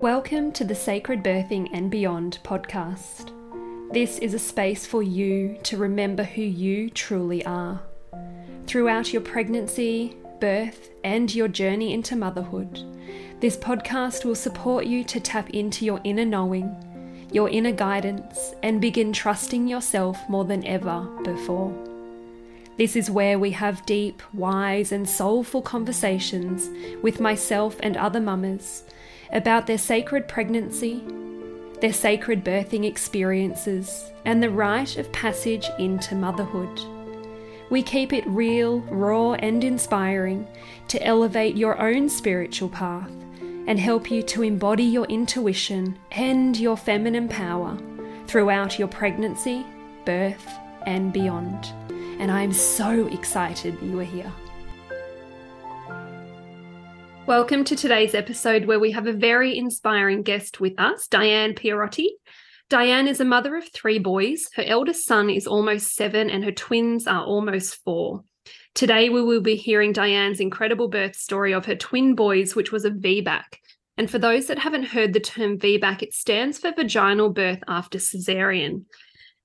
Welcome to the Sacred Birthing and Beyond podcast. This is a space for you to remember who you truly are. Throughout your pregnancy, birth, and your journey into motherhood, this podcast will support you to tap into your inner knowing, your inner guidance, and begin trusting yourself more than ever before. This is where we have deep, wise, and soulful conversations with myself and other mamas about their sacred pregnancy, their sacred birthing experiences, and the rite of passage into motherhood. We keep it real, raw, and inspiring to elevate your own spiritual path and help you to embody your intuition and your feminine power throughout your pregnancy, birth, and beyond. And I am so excited you are here. Welcome to today's episode where we have a very inspiring guest with us, Diane Pierotti. Diane is a mother of three boys. Her eldest son is almost seven and her twins are almost four. Today, we will be hearing Diane's incredible birth story of her twin boys, which was a VBAC. And for those that haven't heard the term VBAC, it stands for vaginal birth after cesarean.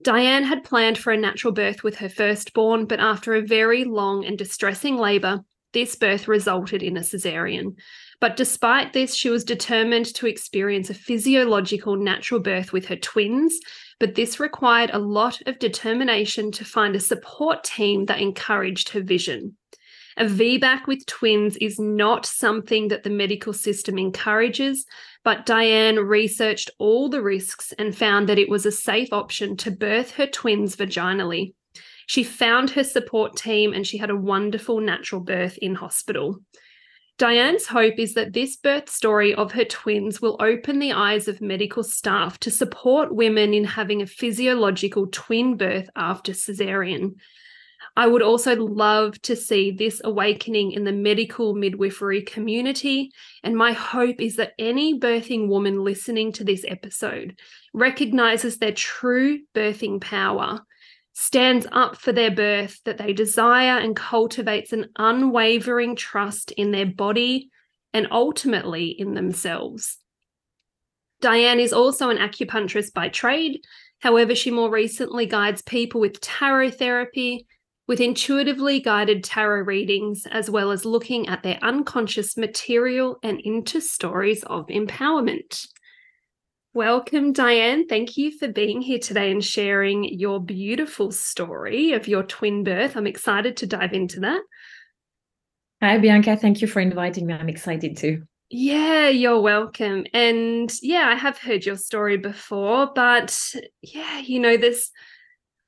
Diane had planned for a natural birth with her firstborn, but after a very long and distressing labour, this birth resulted in a cesarean. But despite this, she was determined to experience a physiological natural birth with her twins. But this required a lot of determination to find a support team that encouraged her vision. A VBAC with twins is not something that the medical system encourages, but Diane researched all the risks and found that it was a safe option to birth her twins vaginally. She found her support team and she had a wonderful natural birth in hospital. Diane's hope is that this birth story of her twins will open the eyes of medical staff to support women in having a physiological twin birth after cesarean. I would also love to see this awakening in the medical midwifery community. And my hope is that any birthing woman listening to this episode recognizes their true birthing power stands up for their birth, that they desire and cultivates an unwavering trust in their body and ultimately in themselves. Diane is also an acupuncturist by trade. However, she more recently guides people with tarot therapy, with intuitively guided tarot readings, as well as looking at their unconscious material and into stories of empowerment. Welcome, Diane. Thank you for being here today and sharing your beautiful story of your twin birth. I'm excited to dive into that. Hi, Bianca. Thank you for inviting me. I'm excited too. Yeah, you're welcome. And yeah, I have heard your story before, but yeah, you know, there's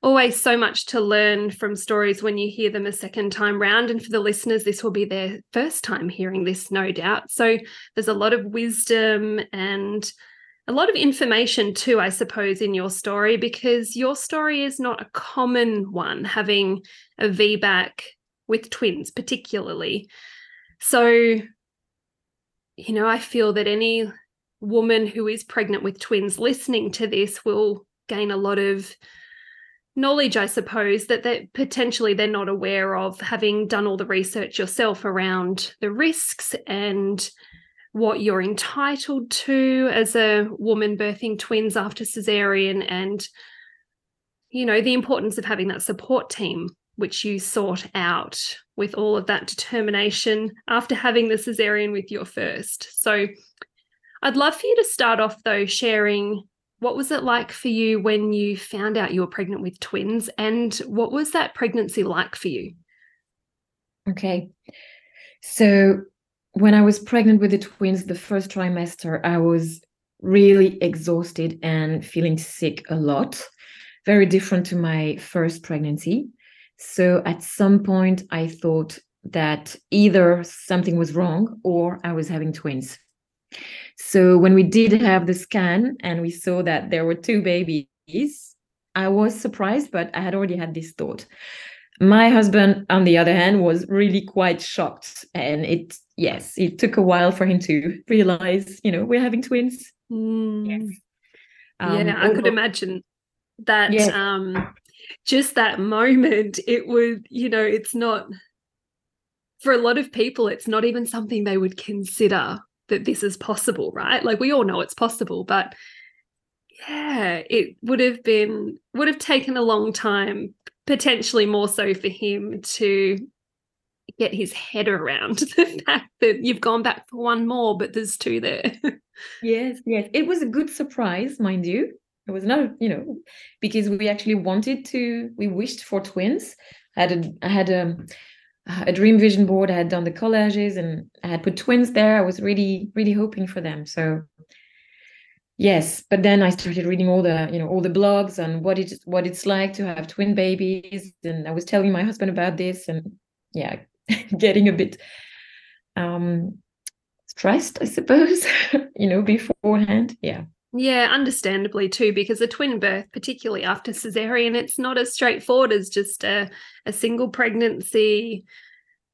always so much to learn from stories when you hear them a second time round. And for the listeners, this will be their first time hearing this, no doubt. So there's a lot of wisdom and a lot of information too, I suppose, in your story because your story is not a common one, having a VBAC with twins, particularly. So, you know, I feel that any woman who is pregnant with twins listening to this will gain a lot of knowledge i suppose that they potentially they're not aware of having done all the research yourself around the risks and what you're entitled to as a woman birthing twins after cesarean and you know the importance of having that support team which you sought out with all of that determination after having the cesarean with your first. So i'd love for you to start off though sharing what was it like for you when you found out you were pregnant with twins and what was that pregnancy like for you? Okay. So when I was pregnant with the twins, the first trimester, I was really exhausted and feeling sick a lot, very different to my first pregnancy. So at some point, I thought that either something was wrong or I was having twins. So when we did have the scan and we saw that there were two babies, I was surprised, but I had already had this thought. My husband, on the other hand, was really quite shocked. And it, yes, it took a while for him to realize, you know, we're having twins. Mm. Yes. Um, yeah, I could imagine that yes. um just that moment it would you know it's not for a lot of people it's not even something they would consider that this is possible, right? Like we all know it's possible, but yeah, it would have been would have taken a long time, potentially more so for him to get his head around the fact that you've gone back for one more, but there's two there. yes, yes. It was a good surprise, mind you. It was not, you know, because we actually wanted to, we wished for twins. I had a, I had a, a dream vision board. I had done the collages and I had put twins there. I was really, really hoping for them. So yes, but then I started reading all the, you know, all the blogs on what it's what it's like to have twin babies. And I was telling my husband about this and yeah, getting a bit um stressed, I suppose, you know, beforehand. Yeah. Yeah, understandably too, because a twin birth, particularly after cesarean, it's not as straightforward as just a, a single pregnancy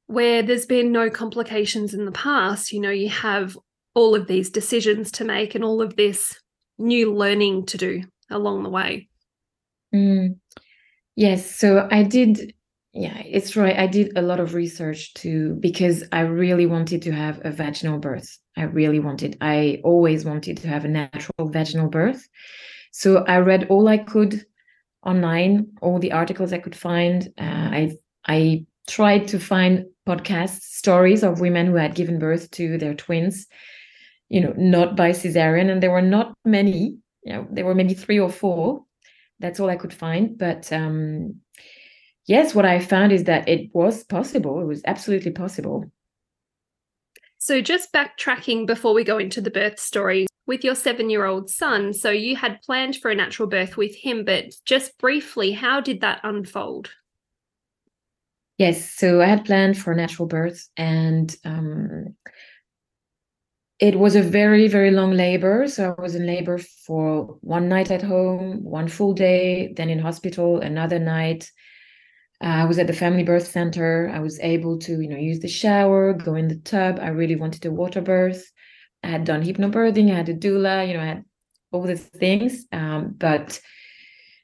where there's been no complications in the past. You know, you have all of these decisions to make and all of this new learning to do along the way. Mm. Yes, so I did yeah, it's right. I did a lot of research too because I really wanted to have a vaginal birth. I really wanted. I always wanted to have a natural vaginal birth. So I read all I could online, all the articles I could find. Uh, I I tried to find podcast stories of women who had given birth to their twins, you know, not by cesarean, and there were not many. You know, there were maybe three or four. That's all I could find. But um, yes, what I found is that it was possible. It was absolutely possible. So, just backtracking before we go into the birth story with your seven year old son. So, you had planned for a natural birth with him, but just briefly, how did that unfold? Yes, so I had planned for a natural birth, and um, it was a very, very long labor. So, I was in labor for one night at home, one full day, then in hospital, another night I was at the family birth center. I was able to, you know, use the shower, go in the tub. I really wanted a water birth. I had done hypnobirthing. I had a doula. You know, I had all these things, um, but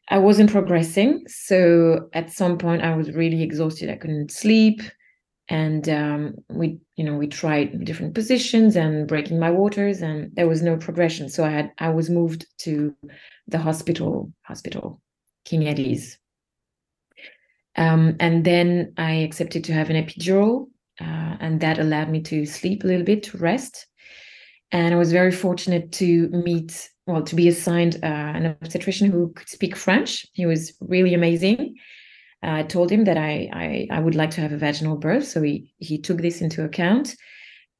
I wasn't progressing. So at some point, I was really exhausted. I couldn't sleep, and um, we, you know, we tried different positions and breaking my waters, and there was no progression. So I had, I was moved to the hospital, hospital, King Eddie's um, and then I accepted to have an epidural, uh, and that allowed me to sleep a little bit, to rest. And I was very fortunate to meet, well, to be assigned uh, an obstetrician who could speak French. He was really amazing. Uh, I told him that I, I, I would like to have a vaginal birth, so he he took this into account,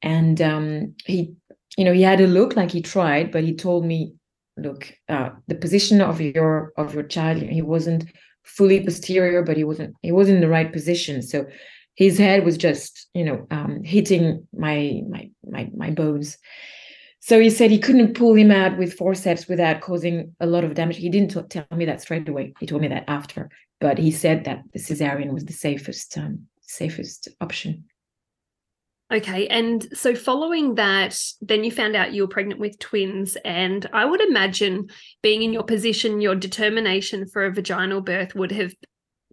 and um, he you know he had a look like he tried, but he told me, look, uh, the position of your of your child, he wasn't fully posterior, but he wasn't he wasn't in the right position. So his head was just, you know, um, hitting my my my my bones. So he said he couldn't pull him out with forceps without causing a lot of damage. He didn't t- tell me that straight away. He told me that after, but he said that the cesarean was the safest um, safest option. Okay. And so following that, then you found out you were pregnant with twins. And I would imagine being in your position, your determination for a vaginal birth would have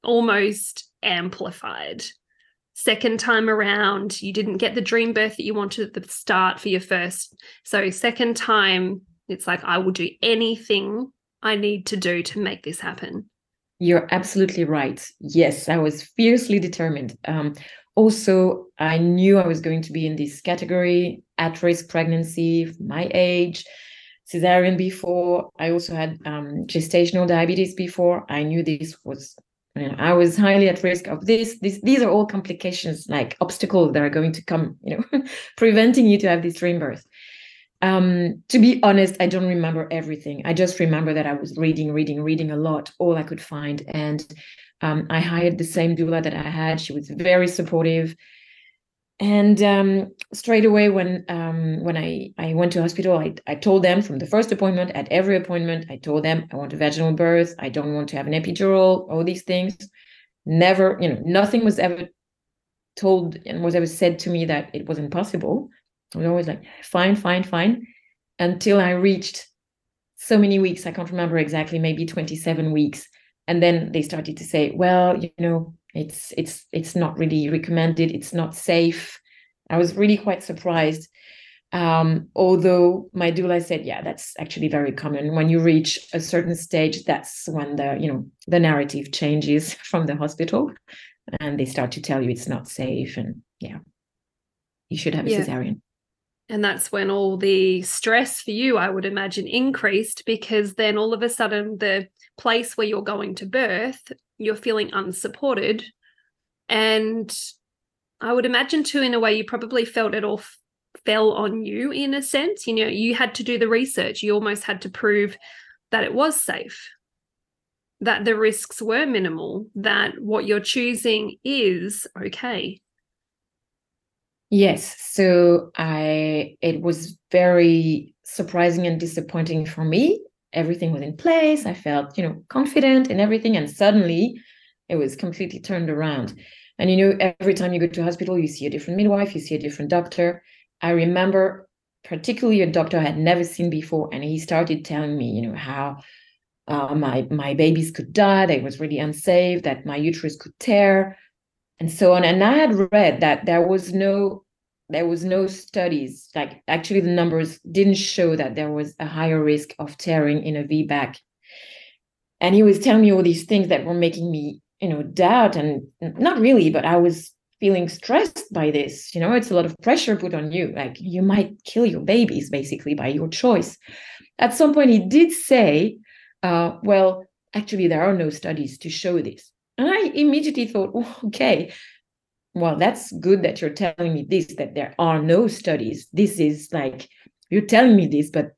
almost amplified. Second time around, you didn't get the dream birth that you wanted at the start for your first. So, second time, it's like, I will do anything I need to do to make this happen. You're absolutely right. Yes, I was fiercely determined. Um, also, I knew I was going to be in this category at risk pregnancy, my age, cesarean before. I also had um, gestational diabetes before. I knew this was, you know, I was highly at risk of this. This these are all complications, like obstacles that are going to come, you know, preventing you to have this dream birth. Um, to be honest, I don't remember everything. I just remember that I was reading, reading, reading a lot, all I could find. And um, I hired the same doula that I had. She was very supportive. And um, straight away, when um, when I, I went to hospital, I, I told them from the first appointment, at every appointment, I told them I want a vaginal birth. I don't want to have an epidural. All these things. Never, you know, nothing was ever told and was ever said to me that it was impossible. I was always like, fine, fine, fine, until I reached so many weeks. I can't remember exactly, maybe 27 weeks and then they started to say well you know it's it's it's not really recommended it's not safe i was really quite surprised Um, although my doula said, yeah, that's actually very common. When you reach a certain stage, that's when the you know the narrative changes from the hospital, and they start to tell you it's not safe, and yeah, you should have a yeah. cesarean. And that's when all the stress for you, I would imagine, increased because then all of a sudden the place where you're going to birth, you're feeling unsupported. And I would imagine, too, in a way, you probably felt it all f- fell on you in a sense. You know, you had to do the research, you almost had to prove that it was safe, that the risks were minimal, that what you're choosing is okay. Yes. So I it was very surprising and disappointing for me. Everything was in place. I felt, you know, confident in everything. And suddenly it was completely turned around. And you know, every time you go to hospital, you see a different midwife, you see a different doctor. I remember particularly a doctor I had never seen before, and he started telling me, you know, how uh, my my babies could die, that it was really unsafe, that my uterus could tear, and so on. And I had read that there was no there was no studies like actually the numbers didn't show that there was a higher risk of tearing in a VBAC. And he was telling me all these things that were making me, you know, doubt and not really, but I was feeling stressed by this. You know, it's a lot of pressure put on you. Like you might kill your babies basically by your choice. At some point, he did say, uh, well, actually, there are no studies to show this. And I immediately thought, oh, okay, well, that's good that you're telling me this, that there are no studies. This is like, you're telling me this, but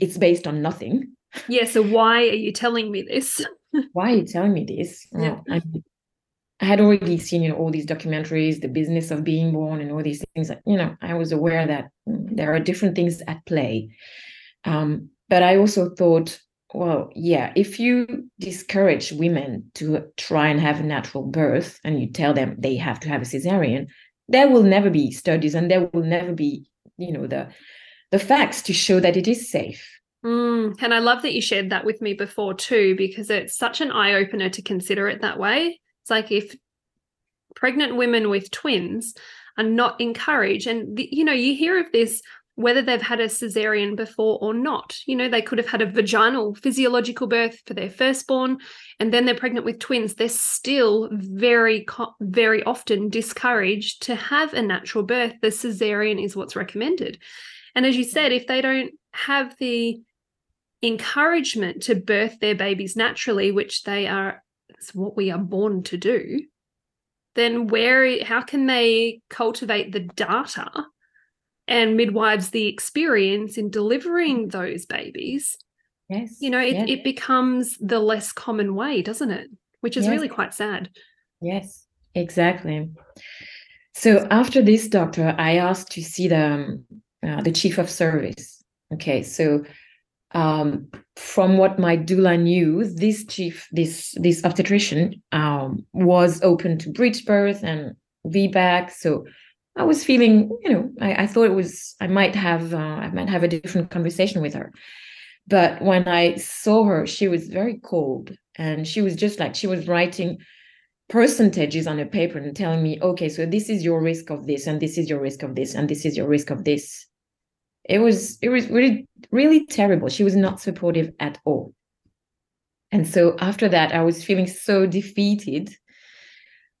it's based on nothing. Yeah. So why are you telling me this? why are you telling me this? Yeah. I, I had already seen, you know, all these documentaries, the business of being born and all these things. You know, I was aware that there are different things at play. Um, but I also thought well, yeah, if you discourage women to try and have a natural birth and you tell them they have to have a cesarean, there will never be studies and there will never be, you know, the the facts to show that it is safe. Mm, and I love that you shared that with me before too, because it's such an eye opener to consider it that way. It's like if pregnant women with twins are not encouraged, and the, you know, you hear of this whether they've had a cesarean before or not. You know, they could have had a vaginal physiological birth for their firstborn and then they're pregnant with twins. They're still very, very often discouraged to have a natural birth. The cesarean is what's recommended. And as you said, if they don't have the encouragement to birth their babies naturally, which they are, it's what we are born to do, then where, how can they cultivate the data and midwives the experience in delivering those babies, yes, you know, it, yes. it becomes the less common way, doesn't it? Which is yes. really quite sad. Yes, exactly. So after this doctor, I asked to see the um, uh, the chief of service. Okay, so um, from what my doula knew, this chief, this this obstetrician, um, was open to breech birth and VBAC. So I was feeling, you know, I, I thought it was I might have uh, I might have a different conversation with her. But when I saw her, she was very cold and she was just like she was writing percentages on a paper and telling me, okay, so this is your risk of this, and this is your risk of this, and this is your risk of this. It was it was really really terrible. She was not supportive at all. And so after that, I was feeling so defeated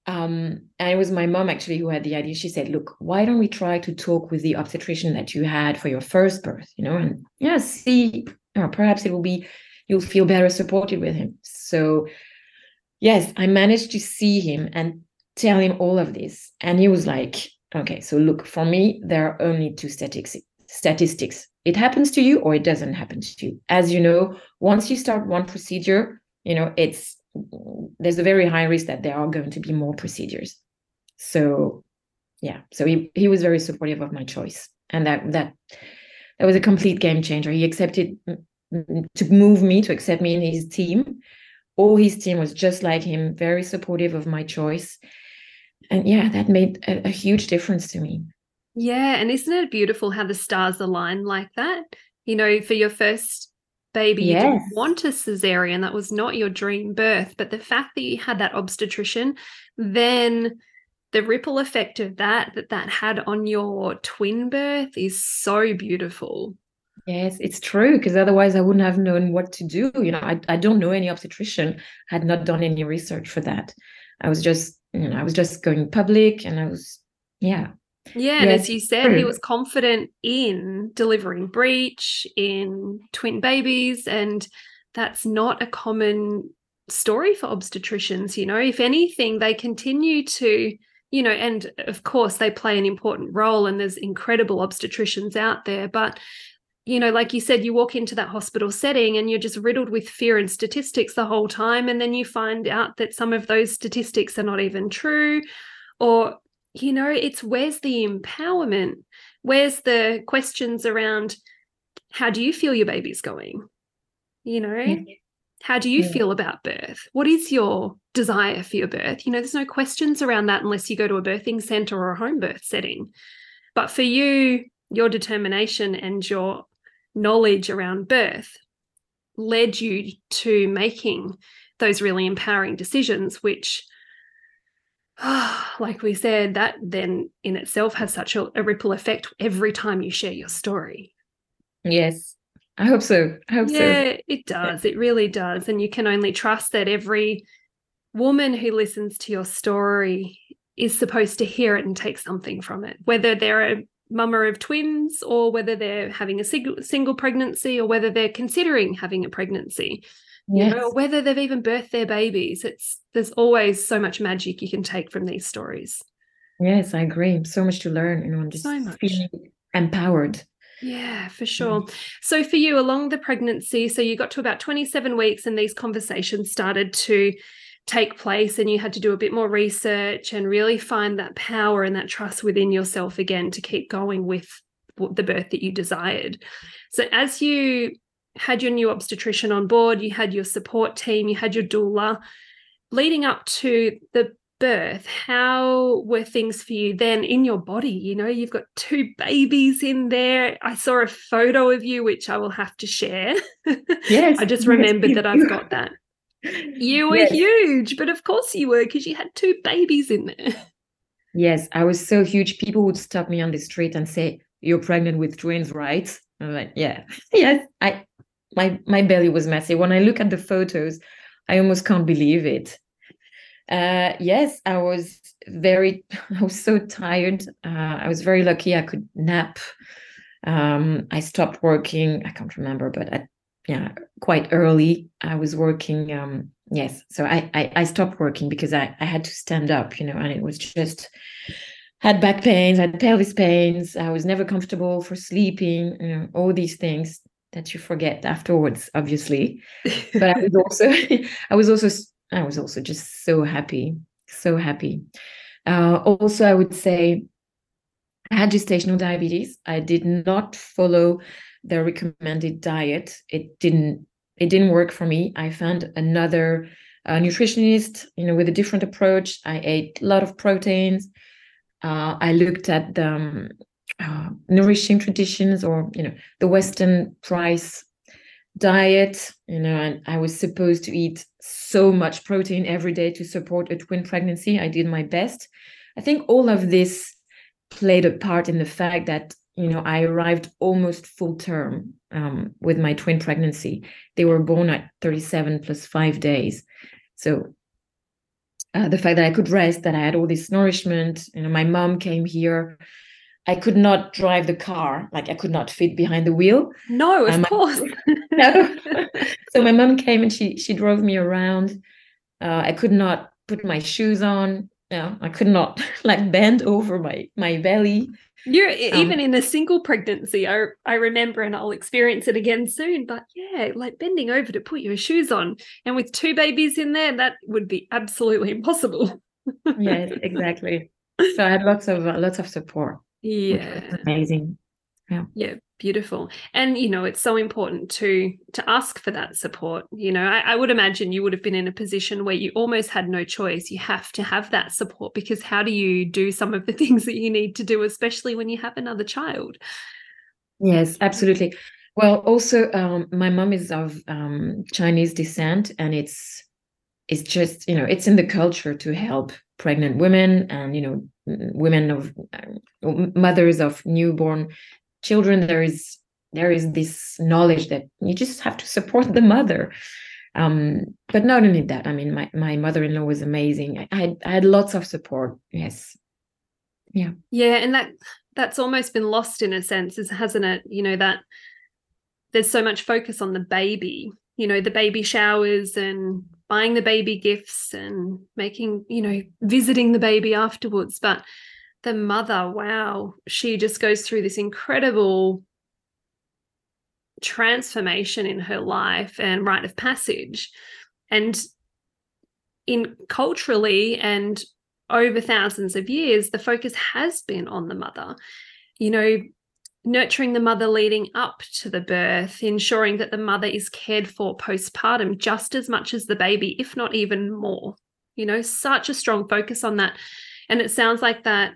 um, and it was my mom actually who had the idea. She said, "Look, why don't we try to talk with the obstetrician that you had for your first birth? You know, and yeah, see, know, perhaps it will be you'll feel better supported with him." So, yes, I managed to see him and tell him all of this, and he was like, "Okay, so look, for me, there are only two statistics. Statistics: it happens to you or it doesn't happen to you. As you know, once you start one procedure, you know it's there's a very high risk that there are going to be more procedures. So yeah, so he he was very supportive of my choice, and that that that was a complete game changer. He accepted mm, mm, to move me to accept me in his team. All his team was just like him, very supportive of my choice, and yeah, that made a, a huge difference to me. Yeah, and isn't it beautiful how the stars align like that? You know, for your first baby yes. you didn't want a cesarean that was not your dream birth but the fact that you had that obstetrician then the ripple effect of that that that had on your twin birth is so beautiful Yes, it's true because otherwise I wouldn't have known what to do. You know, I, I don't know any obstetrician, had not done any research for that. I was just, you know, I was just going public and I was, yeah. Yeah, and as you said, true. he hmm. was confident in delivering breech, in twin babies, and that's not a common story for obstetricians. You know, if anything, they continue to you know, and of course they play an important role and there's incredible obstetricians out there, but you know, like you said, you walk into that hospital setting and you're just riddled with fear and statistics the whole time. And then you find out that some of those statistics are not even true. Or, you know, it's where's the empowerment? Where's the questions around how do you feel your baby's going? You know, how do you yeah. feel about birth? What is your desire for your birth? You know, there's no questions around that unless you go to a birthing center or a home birth setting. But for you, your determination and your knowledge around birth led you to making those really empowering decisions, which, like we said, that then in itself has such a, a, ripple effect every time you share your story. Yes, I hope so. I hope yeah, so. Yeah, it does. It really does. And you can only trust that every woman who listens to your story is supposed to hear it and take something from it, whether they're a mama of twins or whether they're having a single, single pregnancy or whether they're considering having a pregnancy yes. you know whether they've even birthed their babies it's there's always so much magic you can take from these stories yes i agree so much to learn you know i'm just so much. feeling empowered yeah, for sure. So, for you, along the pregnancy, so you got to about 27 weeks, and these conversations started to take place and you had to do a bit more research and really find that power and that trust within yourself again to keep going with the birth that you desired. So as you had your new obstetrician on board, you had your support team, you had your doula, leading up to the birth, how were things for you then in your body? You know, you've got two babies in there. I saw a photo of you, which I will have to share. Yes. I just remembered yes, that I've got that. You were yes. huge, but of course you were because you had two babies in there. Yes, I was so huge. People would stop me on the street and say, "You're pregnant with twins, right?" I'm like, "Yeah, yes." I my my belly was massive. When I look at the photos, I almost can't believe it. Uh, yes, I was very. I was so tired. Uh, I was very lucky. I could nap. Um, I stopped working. I can't remember, but at yeah quite early i was working um yes so I, I i, stopped working because I, I had to stand up you know and it was just had back pains had pelvis pains i was never comfortable for sleeping you know all these things that you forget afterwards obviously. But i was also i was also i was also just so happy so happy. Uh, also i would say i had gestational diabetes. I did not follow the recommended diet. It didn't it didn't work for me. I found another uh, nutritionist you know with a different approach. I ate a lot of proteins. Uh, i looked at the um, uh, nourishing traditions or you know the Weston Price diet you know and i was supposed to eat so much protein every day to support a twin pregnancy i did my best i think all of this played a part in the fact that you know, I arrived almost full term um, with my twin pregnancy. They were born at 37 plus five days. So uh, the fact that I could rest, that I had all this nourishment, you know, my mom came here. I could not drive the car, like I could not fit behind the wheel. No, of um, course. no. so my mom came and she she drove me around. Uh, I could not put my shoes on. Yeah, I could not like bend over my my belly. You're um, even in a single pregnancy. I I remember, and I'll experience it again soon. But yeah, like bending over to put your shoes on, and with two babies in there, that would be absolutely impossible. yes, exactly. So I had lots of uh, lots of support. Yeah, amazing. Yeah. Yeah, beautiful. And you know, it's so important to to ask for that support. You know, I, I, would imagine you would have been in a position where you almost had no choice. You have to have that support because how do you do some of the things that you need to do, especially when you have another child? Yes, absolutely. Well, also, um, my mom is of um, Chinese descent, and it's it's just you know it's in the culture to help pregnant women and you know women of uh, mothers of newborn children there is there is this knowledge that you just have to support the mother. Um but not only that i mean my, my mother-in-law was amazing. I, had, I had lots of support yes. Yeah. Yeah and that that's almost been lost in a sense hasn't it? You know that there's so much focus on the baby you know the baby showers and buying the baby gifts and making you know visiting the baby afterwards. But the mother wow she just goes through this incredible transformation in her life and rite of passage. And in culturally and over thousands of years the focus has been on the mother. You know nurturing the mother leading up to the birth, ensuring that the mother is cared for postpartum just as much as the baby, if not even more. You know, such a strong focus on that. And it sounds like that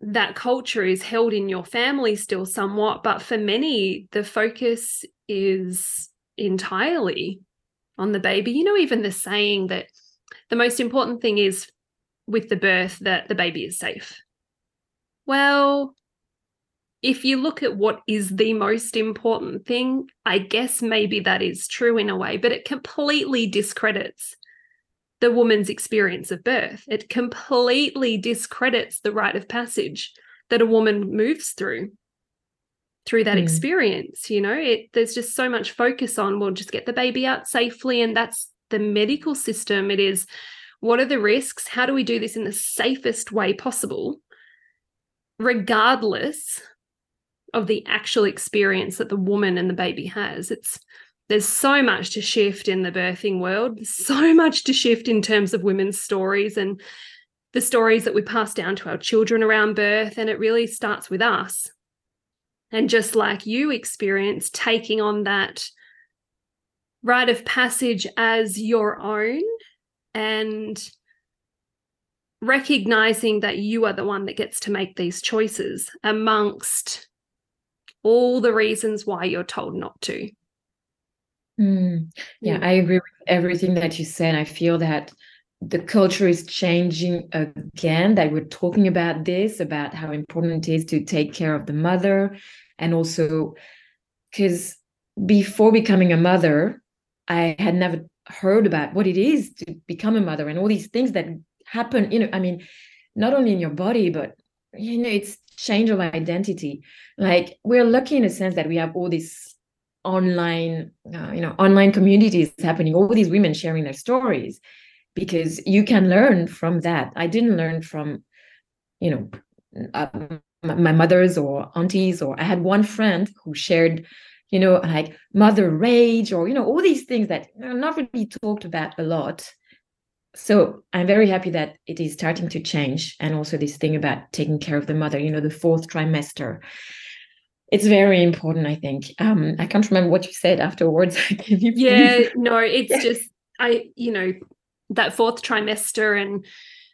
that culture is held in your family still somewhat, but for many, the focus is entirely on the baby. You know, even the saying that the most important thing is with the birth that the baby is safe. Well, if you look at what is the most important thing, I guess maybe that is true in a way, but it completely discredits the woman's experience of birth. It completely discredits the rite of passage that a woman moves through through that mm. experience you know it there's just so much focus on well just get the baby out safely and that's the medical system it is what are the risks how do we do this in the safest way possible regardless of the actual experience that the woman and the baby has. It's there's so much to shift in the birthing world, so much to shift in terms of women's stories and the stories that we pass down to our children around birth. And it really starts with us. And just like you experience taking on that rite of passage as your own and recognizing that you are the one that gets to make these choices amongst all the reasons why you're told not to. Mm. Yeah, I agree with everything that you said. I feel that the culture is changing again, that we're talking about this, about how important it is to take care of the mother. And also, because before becoming a mother, I had never heard about what it is to become a mother and all these things that happen. You know, I mean, not only in your body, but you know, it's change of identity. Like we're lucky in a sense that we have all these online uh, you know online communities happening all these women sharing their stories because you can learn from that. I didn't learn from you know uh, my mothers or aunties or i had one friend who shared you know like mother rage or you know all these things that are not really talked about a lot so i'm very happy that it is starting to change and also this thing about taking care of the mother you know the fourth trimester. It's very important i think. Um i can't remember what you said afterwards. You yeah no it's yeah. just i you know that fourth trimester and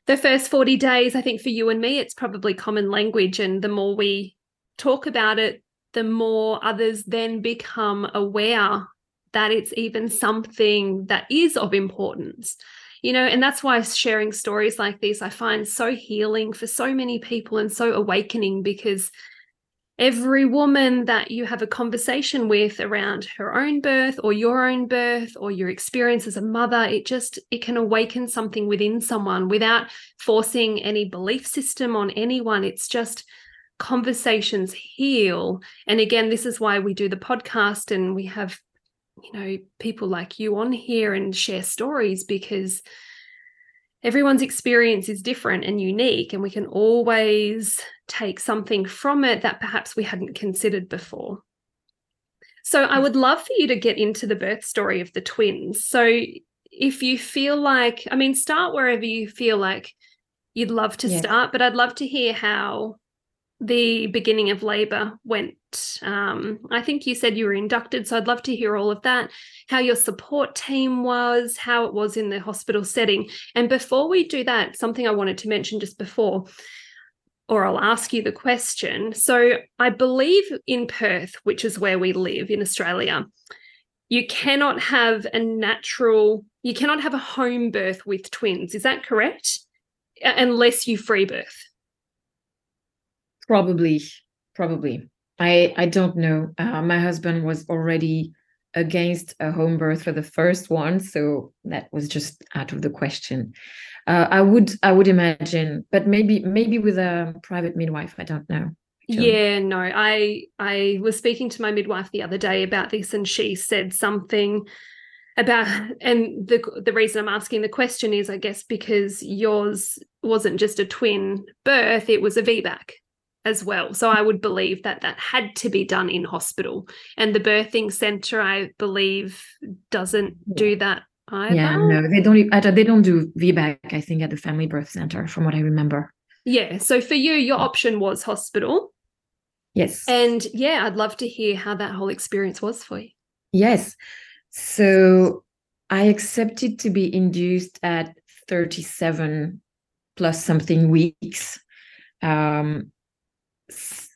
the first 40 days i think for you and me it's probably common language. And the more we talk about it the more others then become aware that it's even something that is of importance you know and that's why sharing stories like this i find so healing for so many people and so awakening because every woman that you have a conversation with around her own birth or your own birth or your experience as a mother it just it can awaken something within someone without forcing any belief system on anyone. It's just conversations heal. And again this is why we do the podcast and we have you know people like you on here and share stories because everyone's experience is different and unique and we can always take something from it that perhaps we hadn't considered before. So i mm. would love for you to get into the birth story of the twins. So if you feel like i mean start wherever you feel like you'd love to start but i'd love to hear how the beginning of labor went um, i think you said you were inducted so i'd love to hear all of that how your support team was how it was in the hospital setting and before we do that something i wanted to mention just before or i'll ask you the question so i believe in perth which is where we live in australia you cannot have a natural, you cannot have a home birth with twins. Is that correct? Unless you free birth. Probably, probably. I I don't know. Uh, my husband was already against a home birth for the first one, so that was just out of the question. Uh, I would I would imagine, but maybe maybe with a private midwife. I don't know. Yeah, no. I I was speaking to my midwife the other day about this, and she said something about and the the reason I'm asking the question is I guess because yours wasn't just a twin birth, it was a VBAC as well. So I would believe that that had to be done in hospital. And the birthing center, I believe, doesn't do that either. Yeah, no, they don't. They don't do VBAC. I think at the family birth center, from what I remember. Yeah. So for you, your option was hospital. Yes. And yeah, I'd love to hear how that whole experience was for you. Yes. So I accepted to be induced at 37 plus something weeks. Um,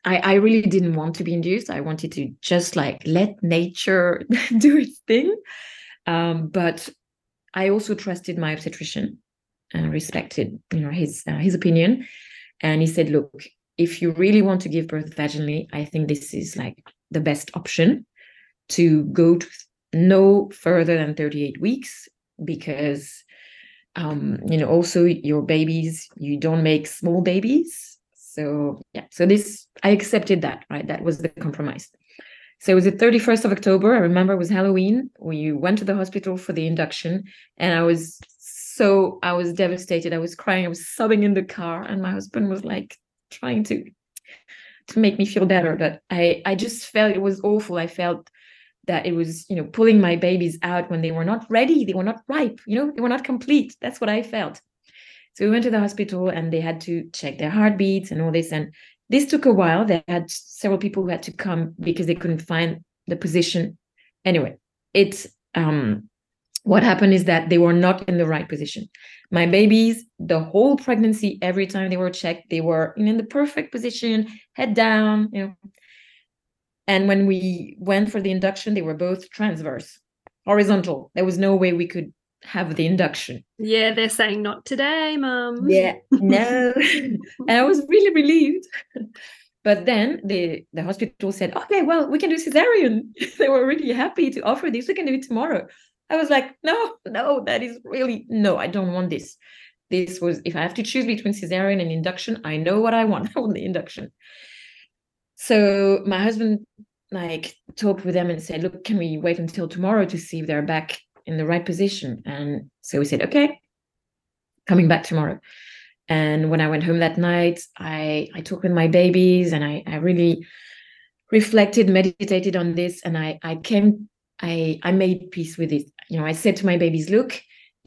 I, I really didn't want to be induced. I wanted to just like let nature do its thing. Um, but I also trusted my obstetrician and respected, you know, his uh, his opinion. And he said, "Look, if you really want to give birth vaginally, I think this is like the best option to go to no further than 38 weeks because um, you know also your babies you don't make small babies so yeah, so this I accepted that, right? That was the compromise. So it was the 31st of October. I remember it was Halloween. We went to the hospital for the induction, and I was so I was devastated. I was crying. I was sobbing in the car, and my husband was like trying to to make me feel better. But I I just felt it was awful. I felt that it was you know pulling my babies out when they were not ready. They were not ripe. You know, they were not complete. That's what I felt. So we went to the hospital and they had to check their heartbeats and all this. And this took a while. They had several people who had to come because they couldn't find the position. Anyway, it's um what happened is that they were not in the right position. My babies, the whole pregnancy, every time they were checked, they were in the perfect position, head down, you know. And when we went for the induction, they were both transverse, horizontal. There was no way we could have the induction. Yeah, they're saying not today, mum. Yeah, no. and I was really relieved. But then the, the hospital said, okay, well, we can do cesarean. they were really happy to offer this. We can do it tomorrow. I was like, no, no, that is really, no, I don't want this. This was, if I have to choose between cesarean and induction, I know what I want. I want the induction. So my husband like talked with them and said, look, can we wait until tomorrow to see if they're back in the right position. And so we said, okay, coming back tomorrow. And when I went home that night, I I talked with my babies and I I really reflected, meditated on this, and I I came I I made peace with it. You know, I said to my babies, look,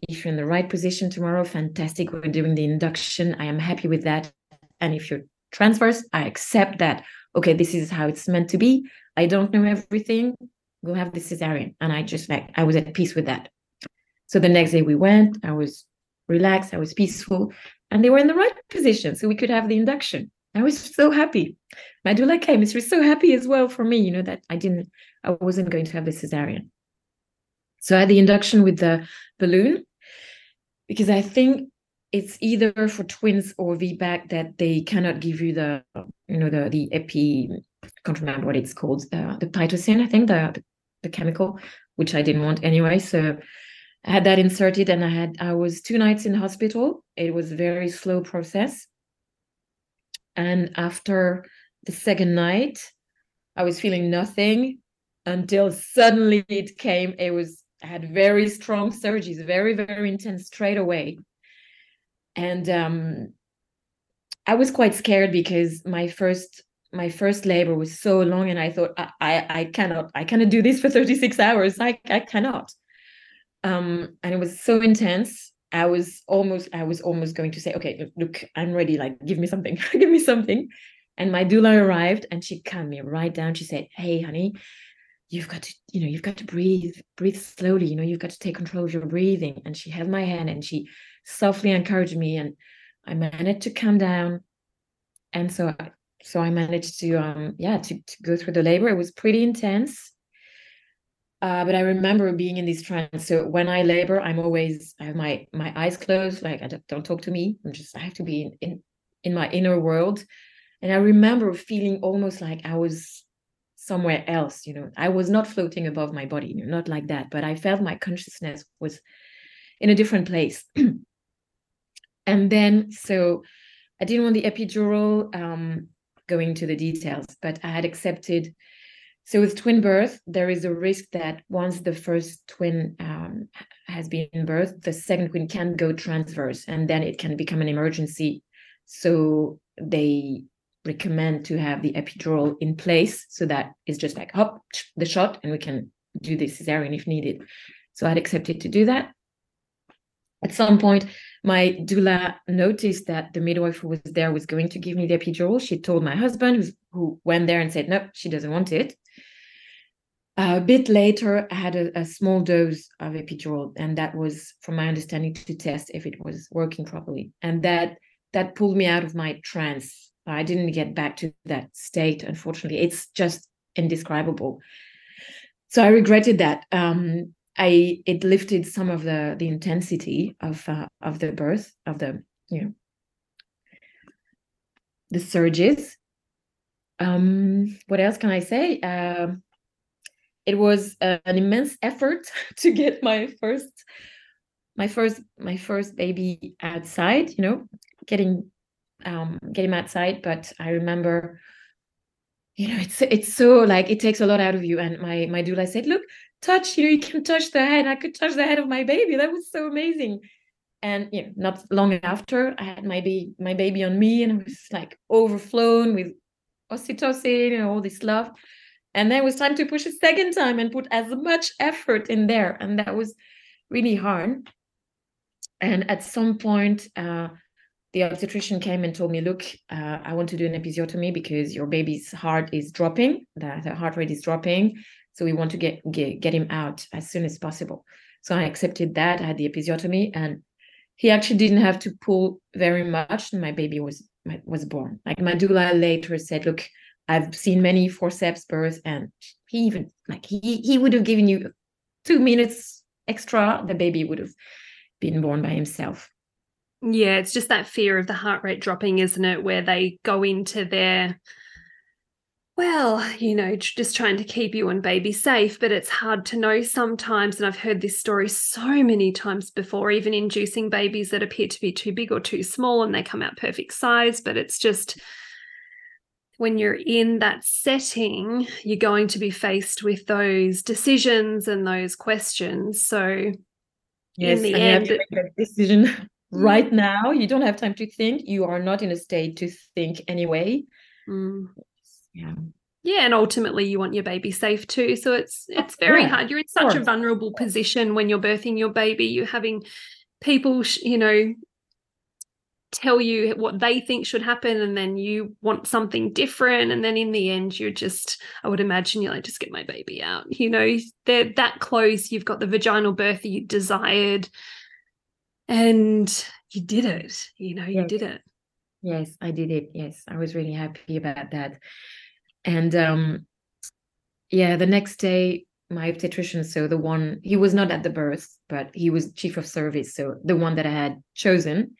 if you're in the right position tomorrow, fantastic. We're doing the induction. I am happy with that. And if you're transverse, I accept that. Okay, this is how it's meant to be. I don't know everything go have the cesarean. And I just like, I was at peace with that. So the next day we went, I was relaxed, I was peaceful, and they were in the right position. So we could have the induction. I was so happy. My doula came. She was so happy as well for me, you know, that I didn't, I wasn't going to have the cesarean. So I had the induction with the balloon because I think it's either for twins or VBAC that they cannot give you the, you know, the the epi. I can't remember what it's called, uh, the pitocin, I think, the, the the chemical, which I didn't want anyway. So I had that inserted, and I had I was two nights in hospital. It was a very slow process, and after the second night, I was feeling nothing until suddenly it came. It was I had very strong surges, very very intense straight away and um, I was quite scared because my first my first labor was so long, and I thought I I, I cannot I cannot do this for thirty six hours. I I cannot. Um, and it was so intense. I was almost I was almost going to say, okay, look, I'm ready. Like, give me something, give me something. And my doula arrived, and she calmed me right down. She said, "Hey, honey, you've got to you know you've got to breathe breathe slowly you know you've got to take control of your breathing and she held my hand and she softly encouraged me and i managed to calm down and so so i managed to um yeah to, to go through the labor it was pretty intense Uh, but I remember being in this trance. So when I labor, I'm always I have my my eyes closed, like I don't, don't talk to me. I'm just I have to be in, in in my inner world. And I remember feeling almost like I was somewhere else. You know, I was not floating above my body, you know, not like that. But I felt my consciousness was in a different place. and then so I didn't want the epidural. Um, going into the details, but I had accepted so with twin birth, there is a risk that once the first twin um, has been birthed, the second twin can go transverse, and then it can become an emergency. So they recommend to have the epidural in place so that it's just like hop the shot, and we can do the cesarean if needed. So I'd accepted to do that. At some point, my doula noticed that the midwife who was there was going to give me the epidural. She told my husband, who went there and said, "Nope, she doesn't want it." a bit later, I had a, a, small dose of epidural, and that was, from my understanding, to test if it was working properly. And that that pulled me out of my trance. I didn't get back to that state. Unfortunately, it's just indescribable. So I regretted that. Um, I it lifted some of the the intensity of uh, of the birth of the you know the surges. Um, what else can I say? Um, it was uh, an immense effort to get my first my first my first baby outside you know getting um getting outside but i remember you know it's it's so like it takes a lot out of you and my my doula said look touch you know you can touch the head i could touch the head of my baby. That was so amazing. And you know not long after i had my baby my baby on me and it was like overflown with oxytocin and all this love. And then it was time to push a second time and put as much effort in there and that was really hard. And at some point uh, the obstetrician came and told me look uh, i want to do an episiotomy because your baby's heart is dropping the, the heart rate is dropping so we want to get, get get him out as soon as possible. So i accepted that. I had the episiotomy and he actually didn't have to pull very much. My baby was was born. Like my doula later said look I've seen many forceps births, and he even like he he would have given you two minutes extra, the baby would have been born by himself. Yeah, it's just that fear of the heart rate dropping, isn't it? Where they go into their well, you know, just trying to keep you and baby safe, but it's hard to know sometimes. And I've heard this story so many times before, even inducing babies that appear to be too big or too small and they come out perfect size. But it's just, when you're in that setting, you're going to be faced with those decisions and those questions. So, yes, in the end, you have decision mm. right now. You don't have time to think. You are not in a state to think anyway. Mm. Yeah. Yeah, and ultimately you want your baby safe too. So it's oh, it's very yeah, hard. You're in such a vulnerable position when you're birthing your baby. You're having people, you know, tell you what they think should happen and then you want something different and then in the end you're just i would imagine you're like just get my baby out you know they're that close you've got the vaginal birth you desired and you did it you know you yes. did it yes i did it yes i was really happy about that and um yeah the next day my obstetrician so the one he was not at the birth but he was chief of service so the one that i had chosen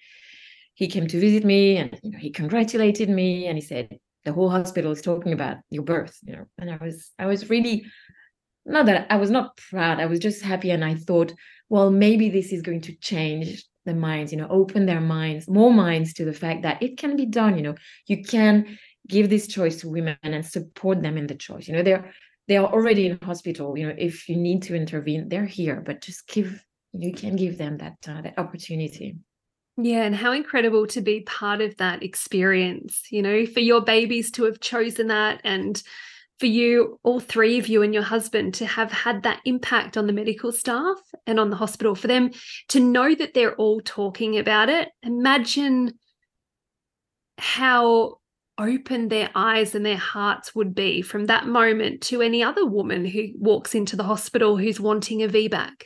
he came to visit me and you know he congratulated me and he said the whole hospital is talking about your birth you know. And i was i was really not that i was not proud i was just happy and i thought well maybe this is going to change the minds you know open their minds more minds to the fact that it can be done you know. You can give this choice to women and support them in the choice. You know they're they are already in hospital. You know if you need to intervene they're here but just give you can give them that uh, that opportunity. Yeah, and how incredible to be part of that experience, you know, for your babies to have chosen that and for you, all three of you and your husband, to have had that impact on the medical staff and on the hospital, for them to know that they're all talking about it. Imagine how open their eyes and their hearts would be from that moment to any other woman who walks into the hospital who's wanting a VBAC.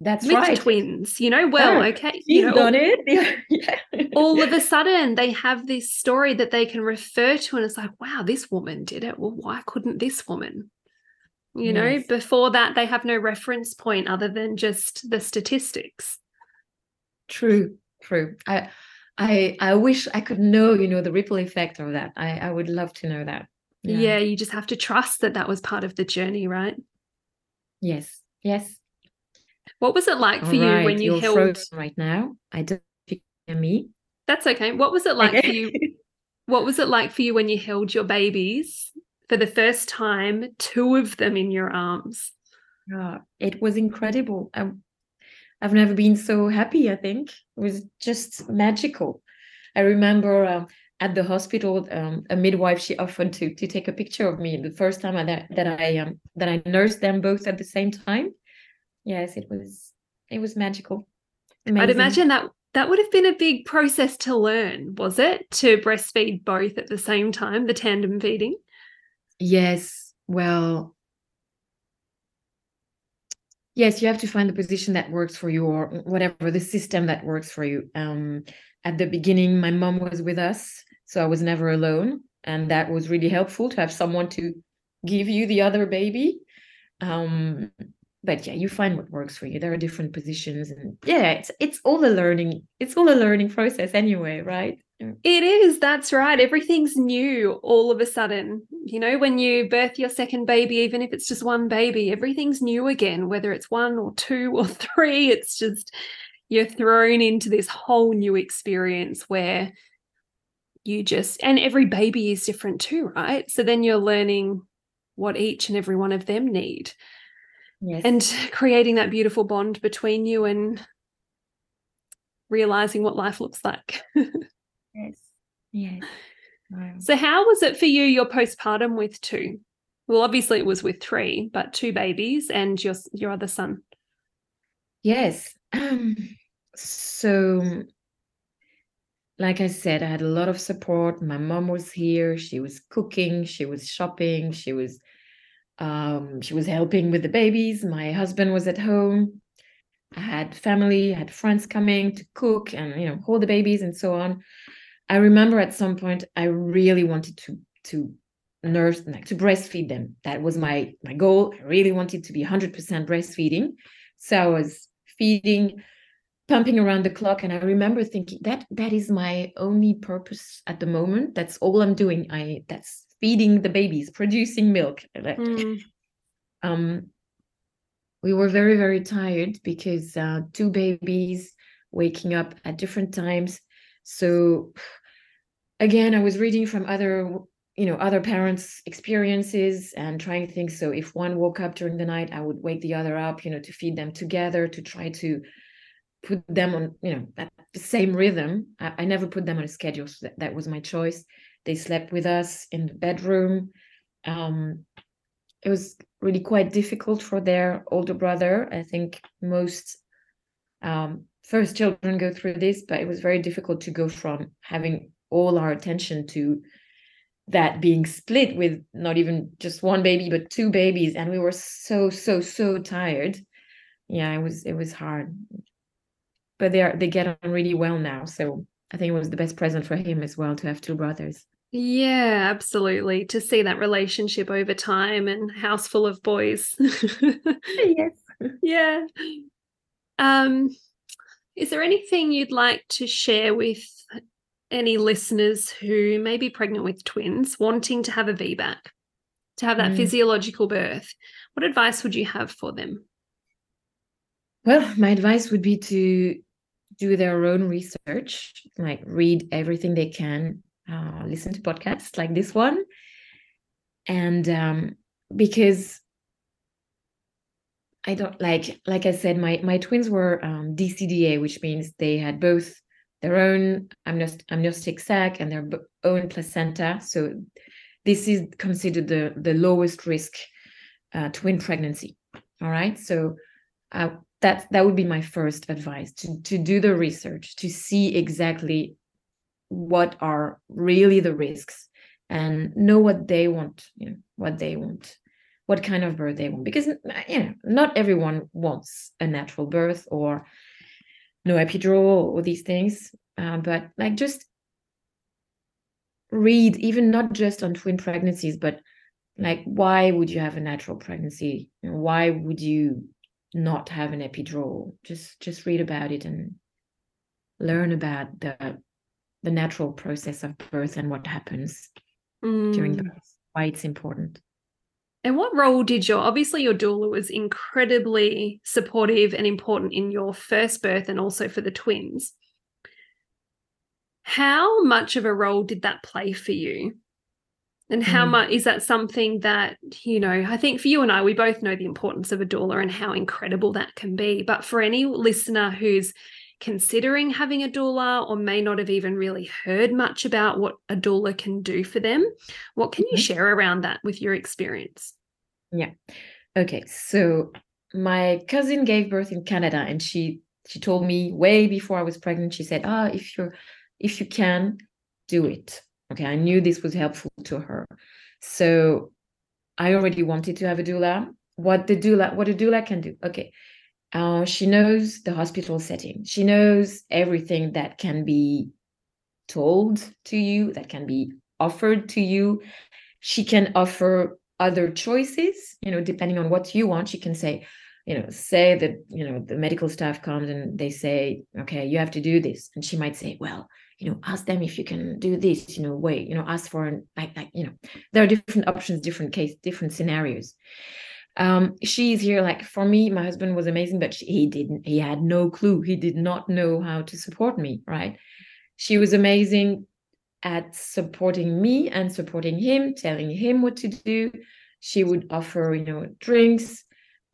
That's with right. twins, you know, well, okay. She's you know, done it. yeah. all of a sudden they have this story that they can refer to and it's like, wow, this woman did it. Well, why couldn't this woman? You know, before that, they have no reference point other than just the statistics. True, true. I, I, I wish I could know, you know, the ripple effect of that. I, I would love to know that. Yeah. yeah, you just have to trust that that was part of the journey, right? Yes, yes. What was it like for right, you when you held right now? I don't hear me. That's okay. What was it like for you? What was it like for you when you held your babies for the first time, two of them in your arms? Oh, it was incredible. I've never been so happy. I think it was just magical. I remember um, at the hospital, um, a midwife she offered to to take a picture of me the first time I, that that I um that I nursed them both at the same time. Yes, it was it was magical. Amazing. I'd imagine that that would have been a big process to learn, was it? To breastfeed both at the same time, the tandem feeding? Yes. Well, yes, you have to find the position that works for you or whatever the system that works for you. Um, at the beginning, my mom was with us, so I was never alone. And that was really helpful to have someone to give you the other baby. Um, but yeah you find what works for you there are different positions and yeah it's it's all a learning it's all a learning process anyway right it is that's right. Everything's new all of a sudden. You know when you birth your second baby even if it's just one baby everything's new again whether it's one or two or three. It's just you're thrown into this whole new experience where you just and every baby is different too right? So then you're learning what each and every one of them need. Yes. and creating that beautiful bond between you and realizing what life looks like. yes. Yes. So, how was it for you, your postpartum with two? Well, obviously it was with three, but two babies and your your other son. Yes. Um, so, like I said, I had a lot of support. My mom was here. She was cooking. She was shopping. She was um, she was helping with the babies. My husband was at home. I had family, I had friends coming to cook and you know hold the babies and so on. I remember at some point I really wanted to to nurse like to breastfeed them. That was my my goal. I really wanted to be 100% breastfeeding. So I was feeding, pumping around the clock, and I remember thinking that that is my only purpose at the moment. That's all I'm doing. I that's feeding the babies, producing milk. Mm. Um, we were very, very tired because uh, two babies waking up at different times. So again, I was reading from other, you know, other parents' experiences and trying think. So if one woke up during the night, I would wake the other up, you know, to feed them together, to try to put them on, you know, the same rhythm. I, I never put them on a schedule. So that, that was my choice. They slept with us in the bedroom. Um, it was really quite difficult for their older brother. I think most um, first children go through this, but it was very difficult to go from having all our attention to that being split with not even just one baby but two babies and we were so so so tired yeah it was it was hard but they are they get on really well now so i think it was the best present for him as well to have two brothers yeah, absolutely. To see that relationship over time and house full of boys. yes. Yeah. Um, is there anything you'd like to share with any listeners who may be pregnant with twins, wanting to have a VBAC, to have that mm. physiological birth? What advice would you have for them? Well, my advice would be to do their own research, like read everything they can uh, listen to podcasts like this one and um, because i don't like like i said my my twins were um, dcda which means they had both their own amniotic, sac and their own placenta. So this is considered the the lowest risk uh, twin pregnancy. All right? So uh, that that would be my first advice to to do the research to see exactly what are really the risks and know what they want you know what they want what kind of birth they want. Because you know not everyone wants a natural birth or no epidural or these things uh, but like just read even not just on twin pregnancies but like why would you have a natural pregnancy? Why would you not have an epidural? Just just read about it and learn about the the natural process of birth and what happens mm. during birth. Why it's important and what role did your obviously your doula was incredibly supportive and important in your first birth and also for the twins how much of a role did that play for you and how mm. much is that something that, you know, I think for you and I, we both know the importance of a doula and how incredible that can be. But for any listener who's considering having a doula or may not have even really heard much about what a doula can do for them, what can you mm-hmm. share around that with your experience? Yeah. Okay. So my cousin gave birth in Canada and she she told me way before I was pregnant, she said, Ah, if you're if you can, do it Okay, I knew this was helpful to her. So I already wanted to have a doula. What the doula, what a doula can do. Okay. Uh, she knows the hospital setting. She knows everything that can be told to you, that can be offered to you. She can offer other choices, you know, depending on what you want. She can say, you know, say that, you know, the medical staff comes and they say, okay, you have to do this. And she might say, well, you know ask them if you can do this you know wait you know ask for an like like you know there are different options different case different scenarios um she's here like for me my husband was amazing but she, he didn't he had no clue. He did not know how to support me right? She was amazing at supporting me and supporting him telling him what to do. She would offer you know drinks.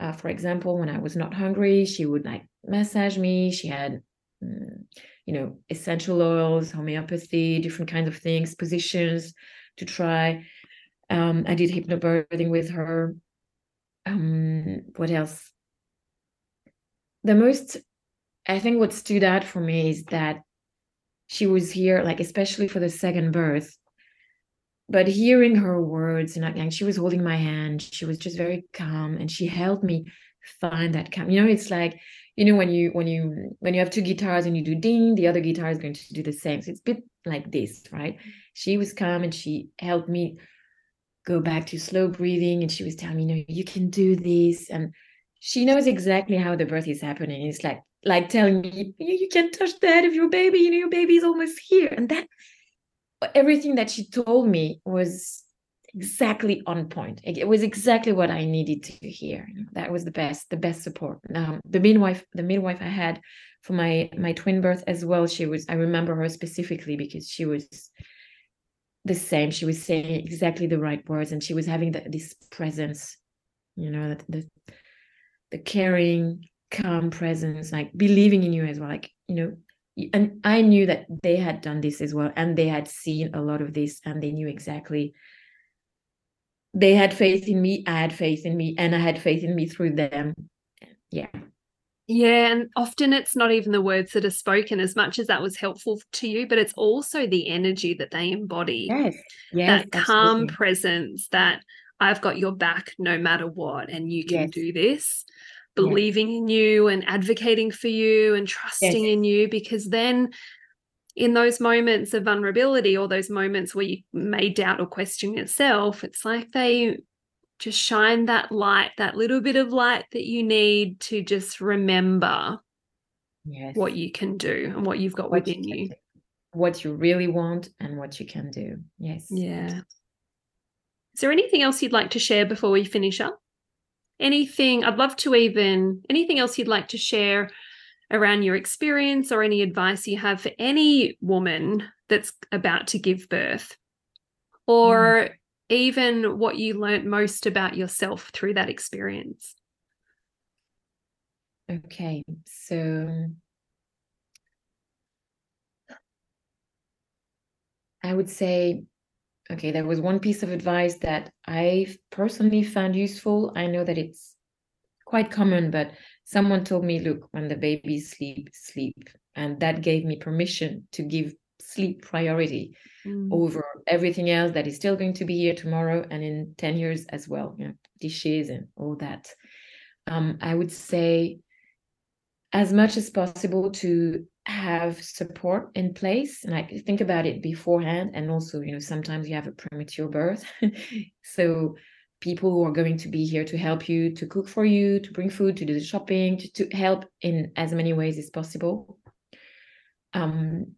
Uh, for example when i was not hungry she would like massage me. She had um, you know, essential oils, homeopathy, different kinds of things, positions to try. Um, I did hypnobirthing with her. Um, what else? The most, I think, what stood out for me is that she was here, like especially for the second birth. But hearing her words, and like she was holding my hand, she was just very calm, and she helped me find that calm. You know, it's like you know when you when you when you have two guitars and you do ding the other guitar is going to do the same so it's a bit like this right she was calm and she helped me go back to slow breathing and she was telling me you know you can do this and she knows exactly how the birth is happening it's like like telling me you, you can touch the head of your baby you know your baby is almost here and that everything that she told me was exactly on point. It was exactly what I needed to hear. That was the best, the best support. Um, the midwife, the midwife I had for my my twin birth as well. She was. I remember her specifically because she was the same. She was saying exactly the right words, and she was having the, this presence. You know, the, the the caring, calm presence, like believing in you as well. Like you know, and I knew that they had done this as well, and they had seen a lot of this, and they knew exactly they had faith in me, I had faith in me, and I had faith in me through them. Yeah. Yeah, and often it's not even the words that are spoken as much as that was helpful to you, but it's also the energy that they embody. Yes. yes that calm presence that I've got your back no matter what, and you can yes. do this, believing yes. in you and advocating for you and trusting in you, because then in those moments of vulnerability or those moments where you may doubt or question yourself, it's like they just shine that light, that little bit of light that you need to just remember yes. what you can do and what you've got what within you, you. What you really want and what you can do. Yes. Yeah. Is there anything else you'd like to share before we finish up? Anything I'd love to even anything else you'd like to share around your experience or any advice you have for any woman that's about to give birth, or mm. Even what you learnt most about yourself through that experience. Okay, so I would say, okay, there was one piece of advice that I personally found useful. I know that it's quite common, but someone told me, look, when the babies sleep, sleep. And that gave me permission to give sleep priority mm. over everything else that is still going to be here tomorrow and in 10 years as well, you know, dishes and all that. Um, I would say as much as possible to have support in place and like think about it beforehand and also you know sometimes you have a premature birth so people who are going to be here to help you to cook for you to bring food to do the shopping to, to help in as many ways as possible um,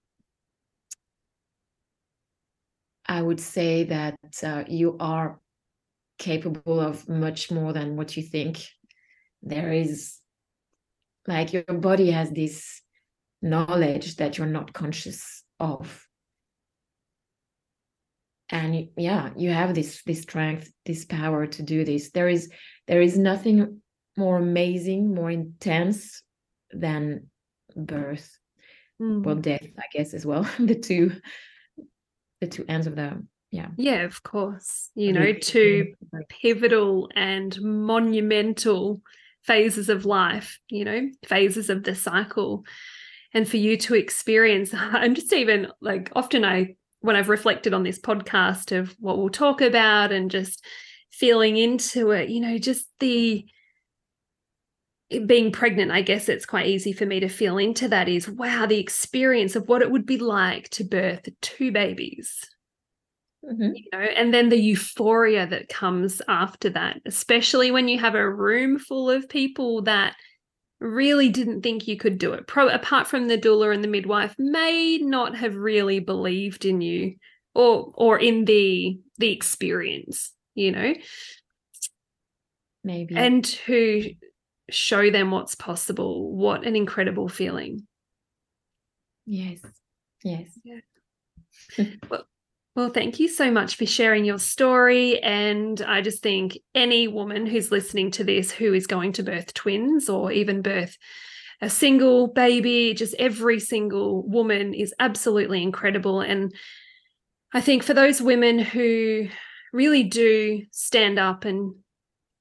i would say that uh, you are capable of much more than what you think. There is like your body has this knowledge that you're not conscious of. And yeah you have this this strength this power to do this. There is there is nothing more amazing more intense than birth. Mm. well death i guess as well the two the two ends of the yeah. Yeah of course. You know two pivotal and monumental phases of life you know phases of the cycle. And for you to experience i'm just even like often i when i've reflected on this podcast of what we'll talk about and just feeling into it you know just the being pregnant i guess it's quite easy for me to feel into that is wow the experience of what it would be like to birth two babies Mm-hmm. you know and then the euphoria that comes after that especially when you have a room full of people that really didn't think you could do it. Pro- apart from the doula and the midwife, may not have really believed in you or or in the the experience, you know. Maybe. And to show them what's possible. What an incredible feeling. Yes. Yes. Yeah. well, well, thank you so much for sharing your story. And I just think any woman who's listening to this who is going to birth twins or even birth a single baby, just every single woman is absolutely incredible. And I think for those women who really do stand up and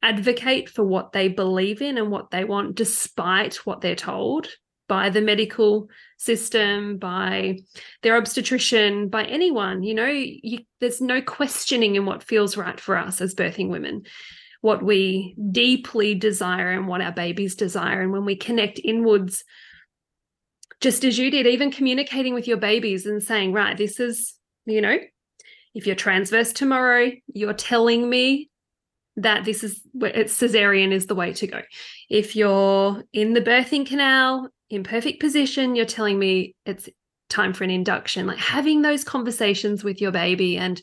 advocate for what they believe in and what they want, despite what they're told, by the medical system, by their obstetrician, by anyone. You know, you, there's no questioning in what feels right for us as birthing women, what we deeply desire and what our babies desire. And when we connect inwards, just as you did, even communicating with your babies and saying, right, this is, you know, if you're transverse tomorrow, you're telling me that this is it's cesarean is the way to go. If you're in the birthing canal in perfect position, you're telling me it's time for an induction. Like having those conversations with your baby and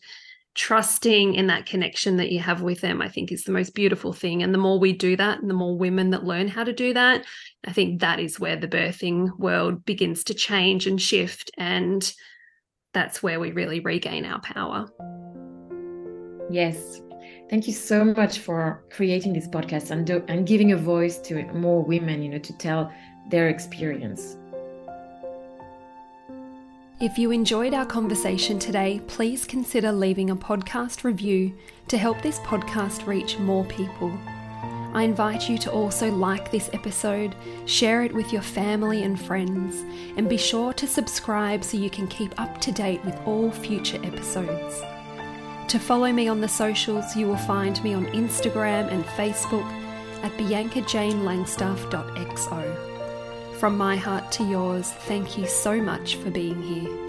trusting in that connection that you have with them, I think is the most beautiful thing. And the more we do that, and the more women that learn how to do that, I think that is where the birthing world begins to change and shift. And that's where we really regain our power. Yes. Thank you so much for creating this podcast and, do, and giving a voice to more women, you know, to tell their experience. If you enjoyed our conversation today, please consider leaving a podcast review to help this podcast reach more people. I invite you to also like this episode, share it with your family and friends, and be sure to subscribe so you can keep up to date with all future episodes. To follow me on the socials, you will find me on Instagram and Facebook at biancajanelangstaff.xo. From my heart to yours, thank you so much for being here.